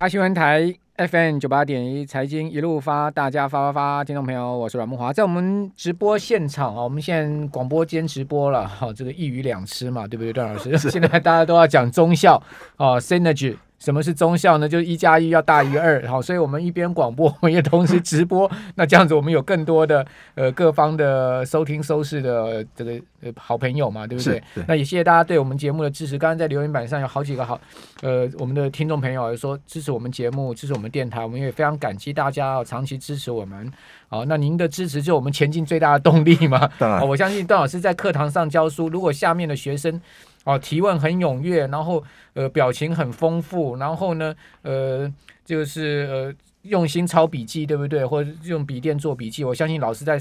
八新闻台 FM 九八点一财经一路发，大家发发发，听众朋友，我是阮梦华，在我们直播现场啊，我们现在广播间直播了，好，这个一鱼两吃嘛，对不对，段老师？现在大家都要讲中效哦，synergy。什么是中效呢？就是一加一要大于二，好，所以我们一边广播，我们也同时直播。那这样子，我们有更多的呃各方的收听收视的这个呃好朋友嘛，对不对？对。那也谢谢大家对我们节目的支持。刚刚在留言板上有好几个好呃我们的听众朋友说支持我们节目，支持我们电台，我们也非常感激大家长期支持我们。好，那您的支持就是我们前进最大的动力嘛。当然。我相信段老师在课堂上教书，如果下面的学生。哦，提问很踊跃，然后呃，表情很丰富，然后呢，呃，就是呃，用心抄笔记，对不对？或者用笔电做笔记，我相信老师在。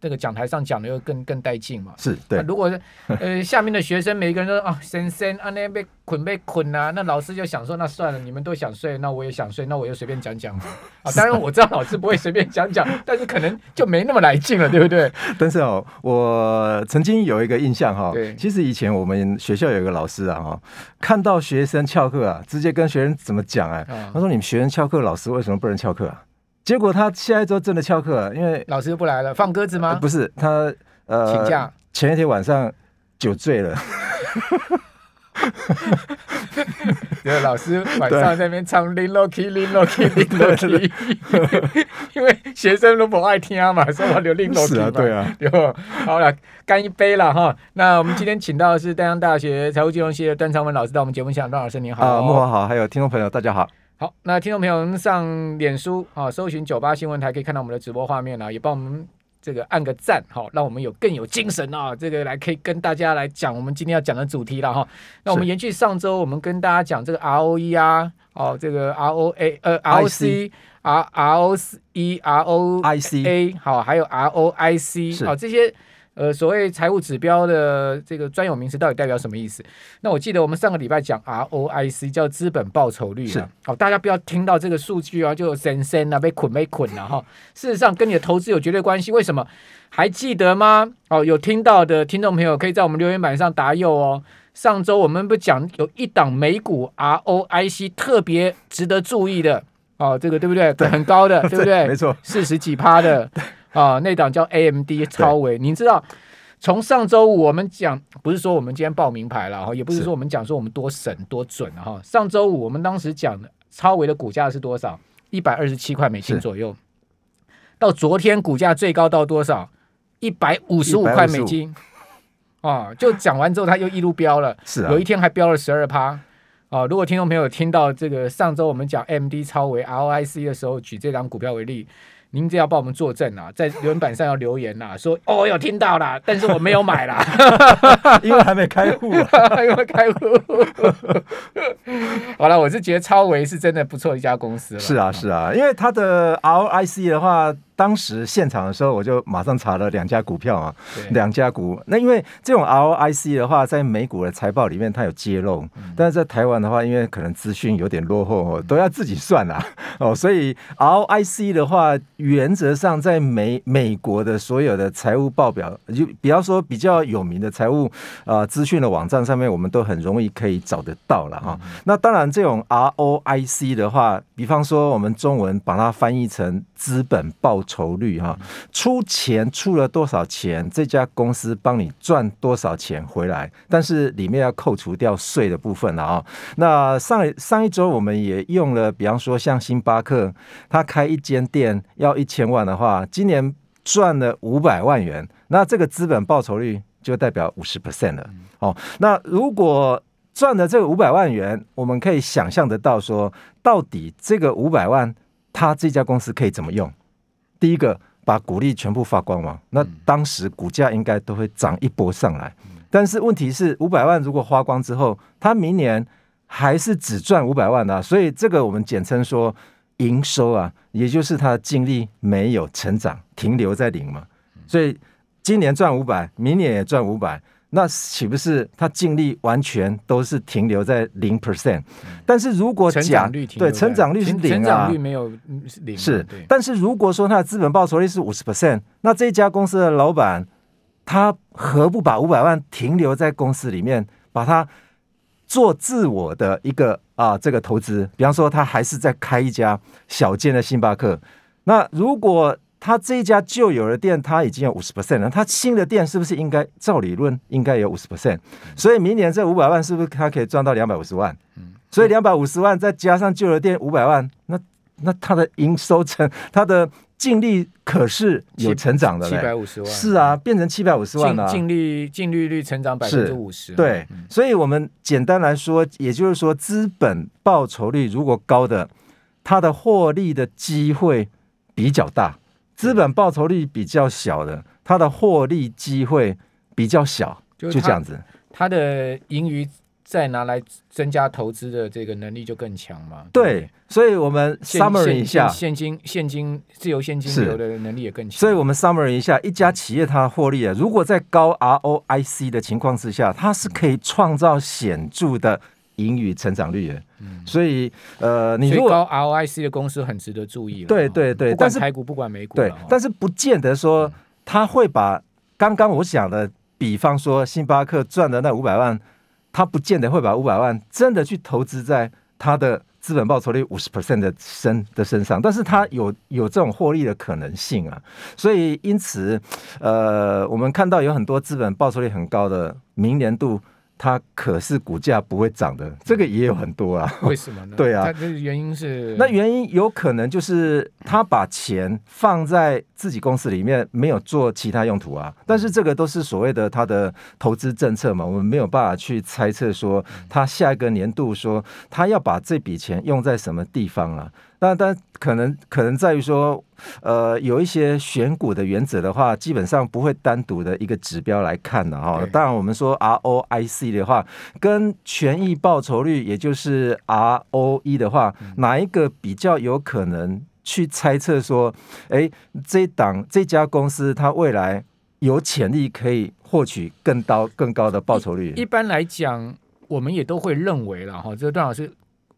这个讲台上讲的又更更带劲嘛？是对。如果呃下面的学生每个人都啊，先生啊那被捆被捆啊，那老师就想说，那算了，你们都想睡，那我也想睡，那我就随便讲讲啊。当然我知道老师不会随便讲讲，但是可能就没那么来劲了，对不对？但是哦，我曾经有一个印象哈、其实以前我们学校有一个老师啊哈，看到学生翘课啊，直接跟学生怎么讲哎、啊？他说：“你们学生翘课，老师为什么不能翘课啊？”结果他下一周真的翘课，因为老师不来了，放鸽子吗？呃、不是，他呃请假，前一天晚上酒醉了。有老师晚上在那边唱《林洛基林洛基林洛基》，因为学生都不爱听嘛，说我留林洛基嘛，对啊，对吧？好了，干一杯了哈。那我们今天请到的是丹江大学财务金融系的段昌文老师到我们节目现场，段老师您好，啊，慕驊好，还有听众朋友大家好。好，那听众朋友们上脸书啊，搜寻九八新闻台可以看到我们的直播画面啊，也帮我们这个按个赞，好，让我们有更有精神啊，这个来可以跟大家来讲我们今天要讲的主题了哈。那我们延续上周我们跟大家讲这个 ROE 啊，哦，这个 ROA 呃 ROC R ROE ROIC 好，还有 ROIC 好这些。呃，所谓财务指标的这个专有名词到底代表什么意思？那我记得我们上个礼拜讲 ROIC 叫资本报酬率啊。好，大家不要听到这个数据啊，就神神啊，被捆被捆了哈。事实上，跟你的投资有绝对关系。为什么？还记得吗？哦，有听到的听众朋友可以在我们留言板上答右哦。上周我们不讲有一档美股 ROIC 特别值得注意的哦，这个对不对？对，很高的，对不对？没错，四十几趴的。啊，那档叫 AMD 超微，您知道，从上周五我们讲，不是说我们今天报名牌了哈，也不是说我们讲说我们多神多准哈。上周五我们当时讲的超维的股价是多少？一百二十七块美金左右。到昨天股价最高到多少？一百五十五块美金。啊，就讲完之后它又一路飙了，是啊，有一天还飙了十二趴。啊，如果听众朋友听到这个上周我们讲 AMD 超维 ROIC 的时候，举这档股票为例。您这要帮我们作证啊，在留言板上要留言呐、啊，说哦，有听到啦，但是我没有买啦，因为还没开户、啊，因为开户。好了，我是觉得超维是真的不错的一家公司了。是啊，是啊，因为它的 ROIC 的话。当时现场的时候，我就马上查了两家股票啊，两家股。那因为这种 ROIC 的话，在美股的财报里面它有揭露，嗯、但是在台湾的话，因为可能资讯有点落后，哦，都要自己算啦哦。所以 ROIC 的话，原则上在美美国的所有的财务报表，就比方说比较有名的财务啊资讯的网站上面，我们都很容易可以找得到了哈。嗯、那当然，这种 ROIC 的话，比方说我们中文把它翻译成资本报酬率哈，出钱出了多少钱，这家公司帮你赚多少钱回来，但是里面要扣除掉税的部分了啊。那上上一周我们也用了，比方说像星巴克，他开一间店要一千万的话，今年赚了五百万元，那这个资本报酬率就代表五十 percent 了。哦，那如果赚了这个五百万元，我们可以想象得到说，到底这个五百万。他这家公司可以怎么用？第一个，把股利全部发光嘛，那当时股价应该都会涨一波上来。但是问题是，五百万如果花光之后，他明年还是只赚五百万啊，所以这个我们简称说营收啊，也就是他的净利没有成长，停留在零嘛。所以今年赚五百，明年也赚五百。那岂不是它净利完全都是停留在零 percent？但是如果讲对成长率是零啊，成长率没有零是。但是如果说它的资本报酬率是五十 percent，那这家公司的老板他何不把五百万停留在公司里面，把它做自我的一个啊这个投资，比方说他还是在开一家小间的星巴克，那如果他这一家旧有的店他已经有五十 percent 了，他新的店是不是应该照理论应该有五十 percent？所以明年这五百万是不是他可以赚到两百五十万？所以两百五十万再加上旧的店五百万，那那他的营收成他的。净利可是有成长的，七百五十万是啊，变成七百五十万了。净利净利率成长百分之五十，对。嗯、所以，我们简单来说，也就是说，资本报酬率如果高的，它的获利的机会比较大；资本报酬率比较小的，它的获利机会比较小。就这样子，它的盈余。再拿来增加投资的这个能力就更强嘛？对，所以我们 summary 一下，现金现金自由现金流的能力也更强。所以我们 summary 一下，一家企业它的获利啊，如果在高 ROIC 的情况之下，它是可以创造显著的盈余成长率的。嗯，所以呃，你如果高 ROIC 的公司很值得注意。对对对，但是台股不管美股，对，但是不见得说他会把刚刚我讲的，比方说星巴克赚的那五百万。他不见得会把五百万真的去投资在他的资本报酬率五十 percent 的身的身上，但是他有有这种获利的可能性啊，所以因此，呃，我们看到有很多资本报酬率很高的明年度。它可是股价不会涨的，这个也有很多啊。为什么呢？对啊，它的原因是那原因有可能就是他把钱放在自己公司里面，没有做其他用途啊。但是这个都是所谓的他的投资政策嘛，我们没有办法去猜测说他下一个年度说他要把这笔钱用在什么地方啊。但但可能可能在于说，呃，有一些选股的原则的话，基本上不会单独的一个指标来看的哈。当然，我们说 ROIC 的话，跟权益报酬率，也就是 ROE 的话，哪一个比较有可能去猜测说，哎，这档这家公司它未来有潜力可以获取更高更高的报酬率？一般来讲，我们也都会认为了哈，这个段老师。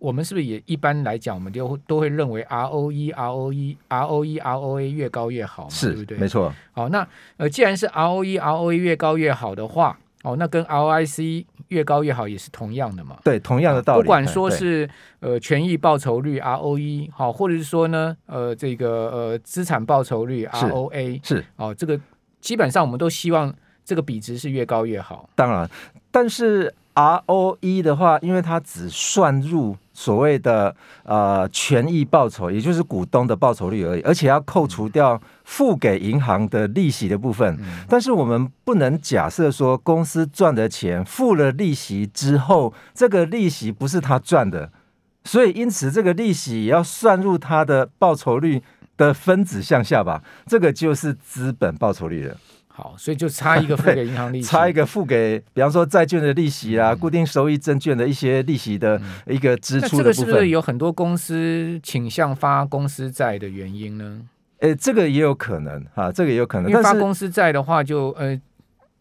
我们是不是也一般来讲，我们都都会认为 ROE、ROE、ROE、ROA 越高越好嘛？是，对不对？没错。好，那呃，既然是 ROE、ROA 越高越好的话，哦，那跟 ROIC 越高越好也是同样的嘛？对，同样的道理。不管说是呃权益报酬率 ROE 好，或者是说呢呃这个呃资产报酬率 ROA 是，是哦，这个基本上我们都希望这个比值是越高越好。当然，但是 ROE 的话，因为它只算入。所谓的呃权益报酬，也就是股东的报酬率而已，而且要扣除掉付给银行的利息的部分。但是我们不能假设说公司赚的钱付了利息之后，这个利息不是他赚的，所以因此这个利息也要算入他的报酬率的分子向下吧？这个就是资本报酬率了。好，所以就差一个付 给银行利息，差一个付给，比方说债券的利息啊，嗯、固定收益证券的一些利息的一个支出的部分。这个是不是有很多公司倾向发公司债的原因呢？诶，这个也有可能哈，这个也有可能。因为发公司债的话就，就呃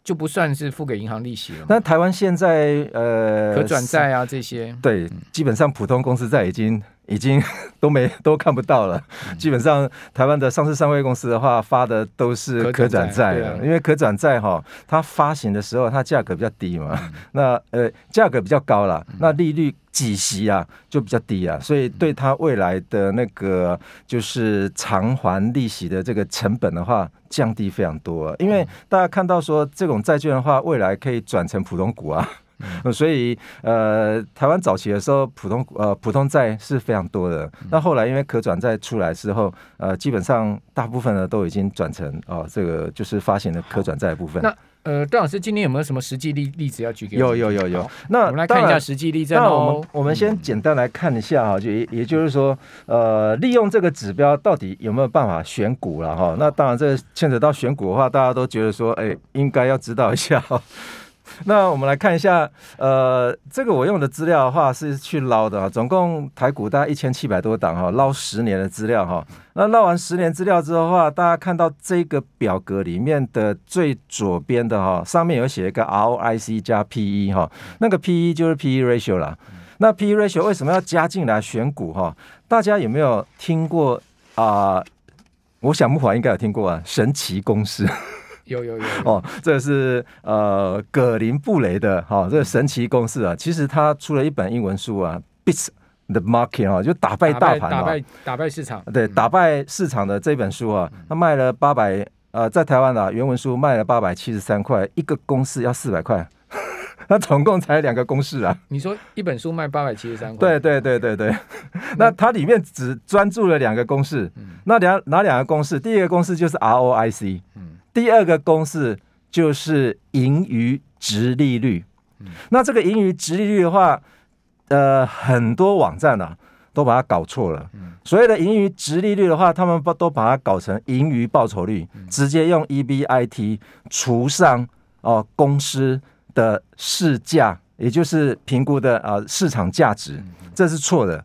就不算是付给银行利息了。那台湾现在呃可转债啊这些，对，基本上普通公司债已经。已经 都没都看不到了。基本上，台湾的上市上柜公司的话，发的都是可转债了。因为可转债哈，它发行的时候，它价格比较低嘛。那呃，价格比较高了，那利率几息啊就比较低啊，所以对它未来的那个就是偿还利息的这个成本的话，降低非常多。因为大家看到说，这种债券的话，未来可以转成普通股啊。嗯、所以，呃，台湾早期的时候，普通呃普通债是非常多的。那后来因为可转债出来之后，呃，基本上大部分呢都已经转成哦、呃，这个就是发行的可转债部分。那呃，段老师今天有没有什么实际例例子要举给我？有有有有。那我们来看一下实际例子。那我们我们先简单来看一下哈，就也也就是说，呃，利用这个指标到底有没有办法选股了哈？那当然，这个牵扯到选股的话，大家都觉得说，哎，应该要知道一下。那我们来看一下，呃，这个我用的资料的话是去捞的啊，总共台股大概一千七百多档哈，捞十年的资料哈。那捞完十年资料之后的话，大家看到这个表格里面的最左边的哈，上面有写一个 ROIC 加 PE 哈，那个 PE 就是 PE ratio 啦。那 PE ratio 为什么要加进来选股哈？大家有没有听过啊？我想慕驊应该有听过啊，神奇公司。有有有，哦，这是呃葛林布雷的哈、哦，这个神奇公式啊，其实他出了一本英文书啊，Beats the Market 啊，就打败大盘，打败打败市场，对，打败市场的这本书啊，他卖了八百呃，在台湾啊原文书卖了八百七十三块，一个公式要四百块。那总共才两个公式啊！你说一本书卖八百七十三块？对对对对对。那它里面只专注了两个公式。那两哪两个公式？第一个公式就是 ROIC。第二个公式就是盈余值利率。那这个盈余值利率的话，呃，很多网站啊都把它搞错了。所谓的盈余值利率的话，他们不都把它搞成盈余报酬率，直接用 EBIT 除上哦公司。的市价，也就是评估的啊市场价值，这是错的。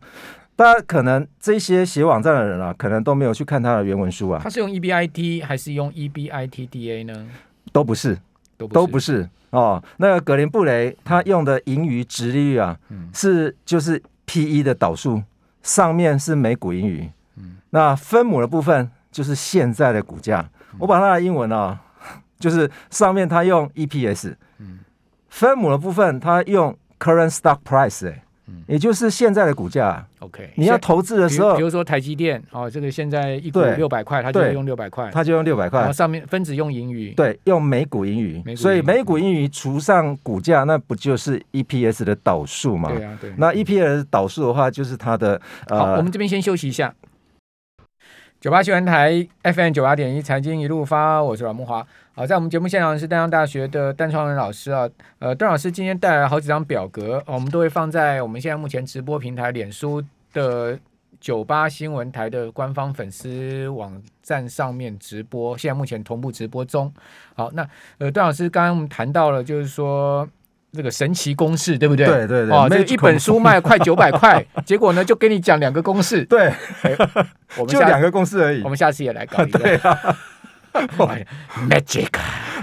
大家可能这些写网站的人啊，可能都没有去看他的原文书啊。他是用 EBIT 还是用 EBITDA 呢？都不是，都不是，都不是哦。那个格林布雷他用的盈余值利率啊，嗯、是就是 PE 的导数，上面是每股盈余，嗯、那分母的部分就是现在的股价。嗯、我把它的英文啊，就是上面他用 EPS，嗯。分母的部分，他用 current stock price，欸，也就是现在的股价。OK，你要投资的时候，比如说台积电，哦，这个现在一股六百块，它就用六百块，它就用六百块。然后上面分子用盈余，对，用每股盈余，所以每股盈余除上股价，那不就是 EPS 的导数嘛？对啊，对。那 EPS 导数的话，就是它的。呃、好，我们这边先休息一下。九八新闻台 FM 九八点一财经一路发，我是阮慕驊。好，在我们节目现场是淡江大学的段创仁老师啊。呃，段老师今天带来好几张表格，我们都会放在我们现在目前直播平台脸书的九八新闻台的官方粉丝网站上面直播。现在目前同步直播中。好，那呃，段老师刚刚我们谈到了，就是说。这个神奇公式对不对？对对对。哦，这一本书卖快九百块，结果呢，就给你讲两个公式。对，我们 就两个公式而已。我们下次也来搞一个。对啊。Magic。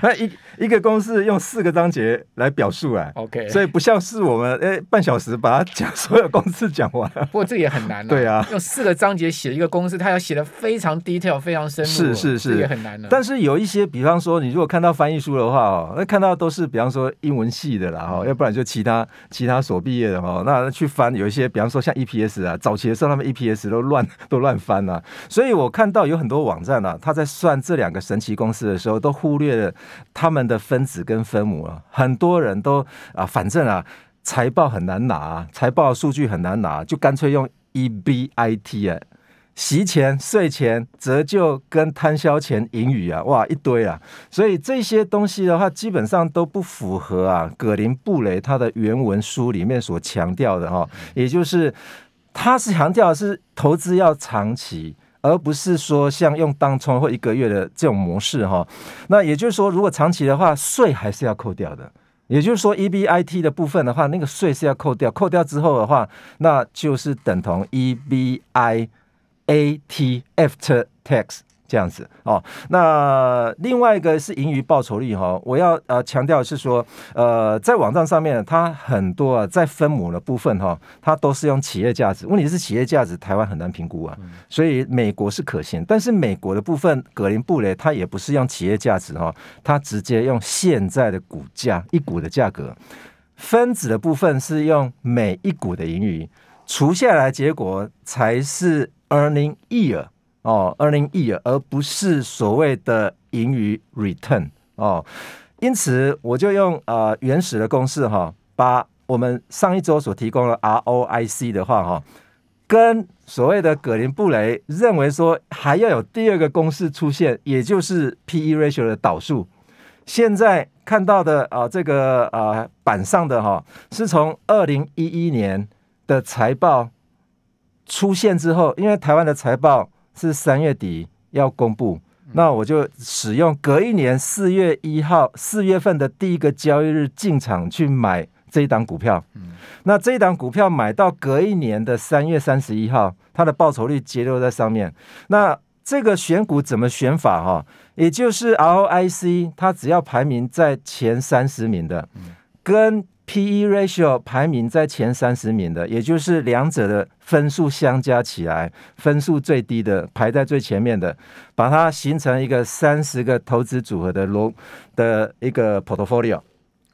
那一。一个公式用四个章节来表述啊，OK，所以不像是我们诶半小时把它讲所有公式讲完。不过这也很难啊。对啊，用四个章节写一个公式，它要写的非常 detail，非常深入。是是是，也很难的。但是有一些，比方说你如果看到翻译书的话哦，那看到都是比方说英文系的啦哈，要不然就其他其他所毕业的哈，那去翻有一些，比方说像 EPS 啊，早期的时候他们 EPS 都乱 都乱翻啊。所以我看到有很多网站啊，他在算这两个神奇公式的时候，都忽略了他们的分子跟分母啊，很多人都啊，反正啊，财报很难拿，财报数据很难拿，就干脆用 EBIT 啊，息前、税前、折旧跟摊销前盈余啊，哇，一堆啊，所以这些东西的话，基本上都不符合啊，葛林布雷他的原文书里面所强调的哈，也就是他是强调是投资要长期。而不是说像用当冲或一个月的这种模式哈，那也就是说，如果长期的话，税还是要扣掉的。也就是说，EBIT 的部分的话，那个税是要扣掉，扣掉之后的话，那就是等同 EBIT after tax。这样子哦，那另外一个是盈余报酬率哈，我要呃强调是说，呃，在网站上面它很多啊，在分母的部分哈，它都是用企业价值，问题是企业价值台湾很难评估啊，所以美国是可行，但是美国的部分，格林布雷它也不是用企业价值哈，它直接用现在的股价一股的价格，分子的部分是用每一股的盈余除下来，结果才是 earning year。哦二零亿而不是所谓的盈余 return 哦，因此我就用呃原始的公式哈、把我们上一周所提供的 ROIC 的话哈、跟所谓的葛林布雷认为说还要有第二个公式出现，也就是 PE ratio 的导数。现在看到的啊、这个呃板上的哈、是从二零一一年的财报出现之后，因为台湾的财报。是三月底要公布，那我就使用隔一年四月一号四月份的第一个交易日进场去买这一档股票。那这一档股票买到隔一年的三月三十一号，它的报酬率截留在上面。那这个选股怎么选法？哈，也就是 ROIC，它只要排名在前三十名的，跟 P/E ratio 排名在前三十名的，也就是两者的分数相加起来，分数最低的排在最前面的，把它形成一个三十个投资组合的罗的一个 portfolio。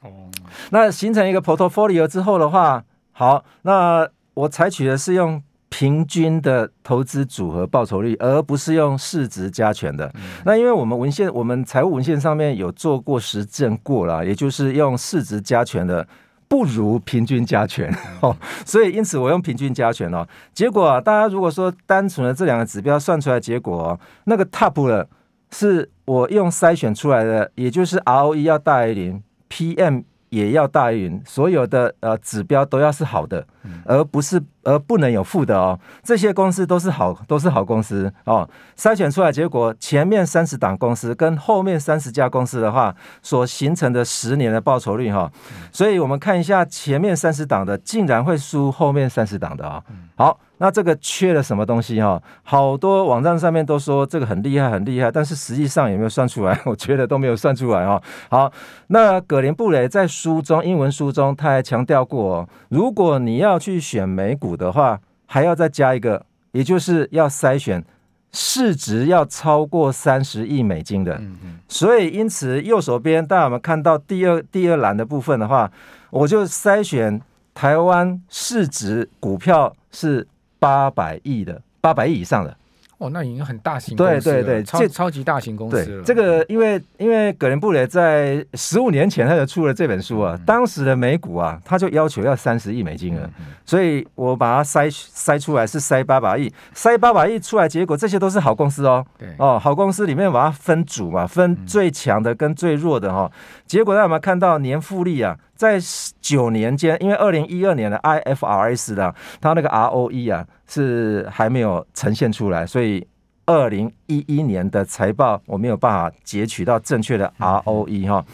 哦，那形成一个 portfolio 之后的话，好，那我采取的是用平均的投资组合报酬率，而不是用市值加权的。嗯、那因为我们文献，我们财务文献上面有做过实证过了，也就是用市值加权的不如平均加权哦，所以因此我用平均加权哦。结果啊，大家如果说单纯的这两个指标算出来结果哦，那个 top 的是我用筛选出来的，也就是 ROE 要大于零。PM 也要大于零，所有的呃指标都要是好的，而不是而不能有负的哦。这些公司都是好，都是好公司哦。筛选出来结果，前面三十档公司跟后面三十家公司的话，所形成的十年的报酬率哈、哦，所以我们看一下前面三十档的，竟然会输后面三十档的啊、哦。好。那这个缺了什么东西哈？好多网站上面都说这个很厉害很厉害，但是实际上有没有算出来？我觉得都没有算出来哈。好，那葛林布雷在书中英文书中他还强调过，如果你要去选美股的话，还要再加一个，也就是要筛选市值要超过三十亿美金的。所以因此右手边大家有没有看到第二第二栏的部分的话，我就筛选台湾市值股票是。八百亿的，八百亿以上的。哦，那已经很大型公司了，对对对，超超级大型公司了。这个因为因为葛林布雷在十五年前他就出了这本书啊，嗯、当时的美股啊，他就要求要三十亿美金了，嗯嗯、所以我把它筛筛出来是筛八百亿，筛八百亿出来，结果这些都是好公司哦。对哦，好公司里面把它分组嘛，分最强的跟最弱的哈、哦。结果大家有没有看到年复利啊？在九年间，因为二零一二年的 IFRS 的它那个 ROE 啊是还没有呈现出来，所以二零一一年的财报我没有办法截取到正确的 ROE 哈。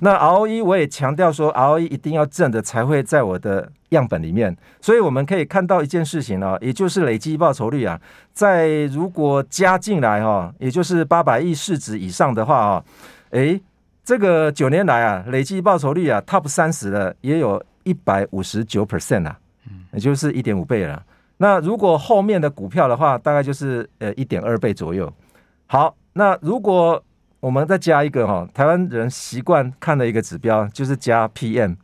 那 ROE 我也强调说 ROE 一定要正的才会在我的样本里面，所以我们可以看到一件事情呢，也就是累计报酬率啊，在如果加进来哈，也就是八百亿市值以上的话啊，诶。这个九年来啊，累计报酬率啊，Top 三十的也有一百五十九 percent 啊，也就是一点五倍了。那如果后面的股票的话，大概就是呃一点二倍左右。好，那如果我们再加一个哈，台湾人习惯看的一个指标就是加 PM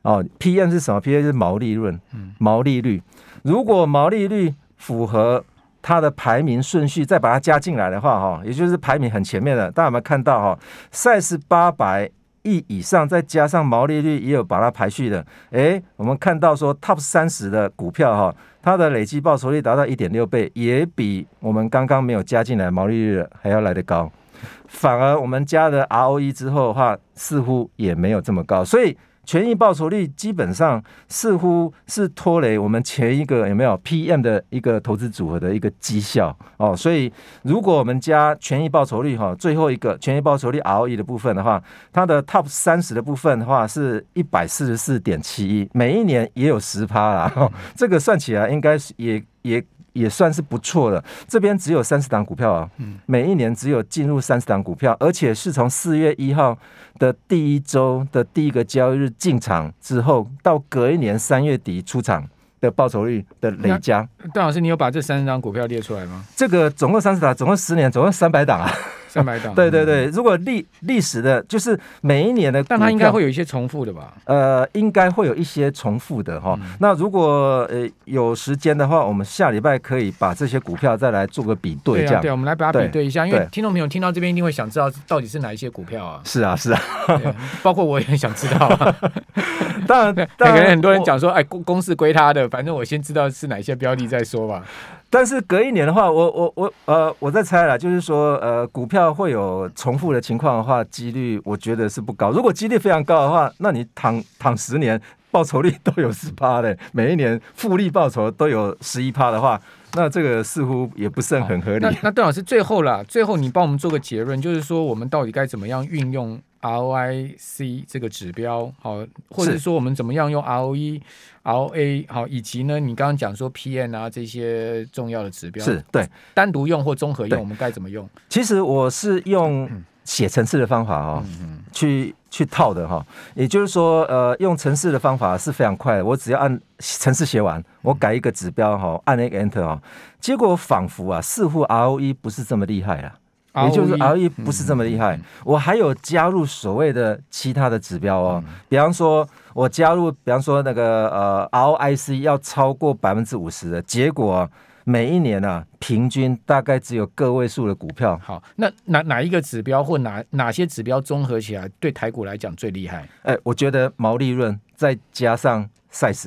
哦，PM 是什么？PM 是毛利润，毛利率。如果毛利率符合。它的排名顺序再把它加进来的话，哈，也就是排名很前面的，大家有没有看到哈？Size 八百亿以上，再加上毛利率也有把它排序的。诶，我们看到说 Top 三十的股票哈，它的累计报酬率达到一点六倍，也比我们刚刚没有加进来毛利率还要来得高。反而我们加了 ROE 之后的话，似乎也没有这么高，所以。权益报酬率基本上似乎是拖累我们前一个有没有 PM 的一个投资组合的一个绩效哦，所以如果我们加权益报酬率哈，最后一个权益报酬率 ROE 的部分的话，它的 Top 三十的部分的话是一百四十四点七一，每一年也有十趴啦，这个算起来应该是也也。也算是不错的。这边只有三十档股票啊，每一年只有进入三十档股票，而且是从四月一号的第一周的第一个交易日进场之后，到隔一年三月底出场的报酬率的累加。段老师，你有把这三十张股票列出来吗？这个总共三十档，总共十年，总共三百档啊。三百档，对对对，如果历历史的，就是每一年的，但它应该会有一些重复的吧？呃，应该会有一些重复的哈。嗯、那如果呃有时间的话，我们下礼拜可以把这些股票再来做个比对，这样对、啊。对，我们来把它比对一下，因为听众朋友听到这边一定会想知道到底是哪一些股票啊？是啊，是啊，包括我也很想知道、啊。当然，可能很多人讲说，哎，公公司归他的，反正我先知道是哪些标的再说吧。但是隔一年的话，我我我呃，我在猜了，就是说呃，股票会有重复的情况的话，几率我觉得是不高。如果几率非常高的话，那你躺躺十年，报酬率都有十趴的，每一年复利报酬都有十一趴的话，那这个似乎也不是很合理。那那段老师最后了，最后你帮我们做个结论，就是说我们到底该怎么样运用？ROIC 这个指标好，或者说我们怎么样用 ROE、ROA 好，以及呢，你刚刚讲说 PN 啊这些重要的指标是对，单独用或综合用，我们该怎么用？其实我是用写程式的方法哦，嗯、去去套的哈。也就是说，呃，用程式的方法是非常快的。我只要按程式写完，我改一个指标哈，按那个 Enter 哈，结果仿佛啊，似乎 ROE 不是这么厉害啊。也就是 ROE 不是这么厉害，我还有加入所谓的其他的指标哦，比方说我加入，比方说那个呃 ROIC 要超过百分之五十的结果，每一年啊平均大概只有个位数的股票。好，那哪哪一个指标或哪哪些指标综合起来对台股来讲最厉害？哎，我觉得毛利润再加上 size，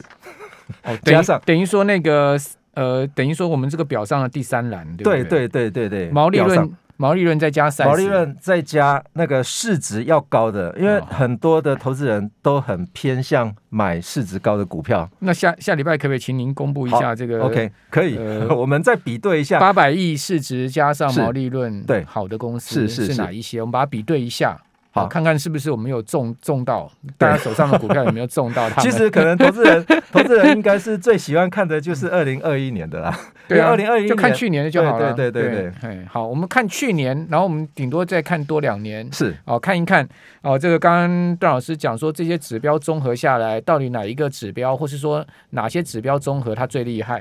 哦，加上等于说那个呃，等于说我们这个表上的第三栏，对对对对对，毛利润。毛利润再加三，毛利润再加那个市值要高的，因为很多的投资人都很偏向买市值高的股票。那下下礼拜可不可以请您公布一下这个？OK，可以，呃、我们再比对一下八百亿市值加上毛利润对好的公司是是哪一些？我们把它比对一下。好，看看是不是我们有中中到大家手上的股票有没有中到？其实可能投资人 投资人应该是最喜欢看的就是二零二一年的啦。对啊，二零二一年就看去年的就好了。对对对对，对，好，我们看去年，然后我们顶多再看多两年。是哦，看一看哦，这个刚刚段老师讲说这些指标综合下来，到底哪一个指标，或是说哪些指标综合它最厉害？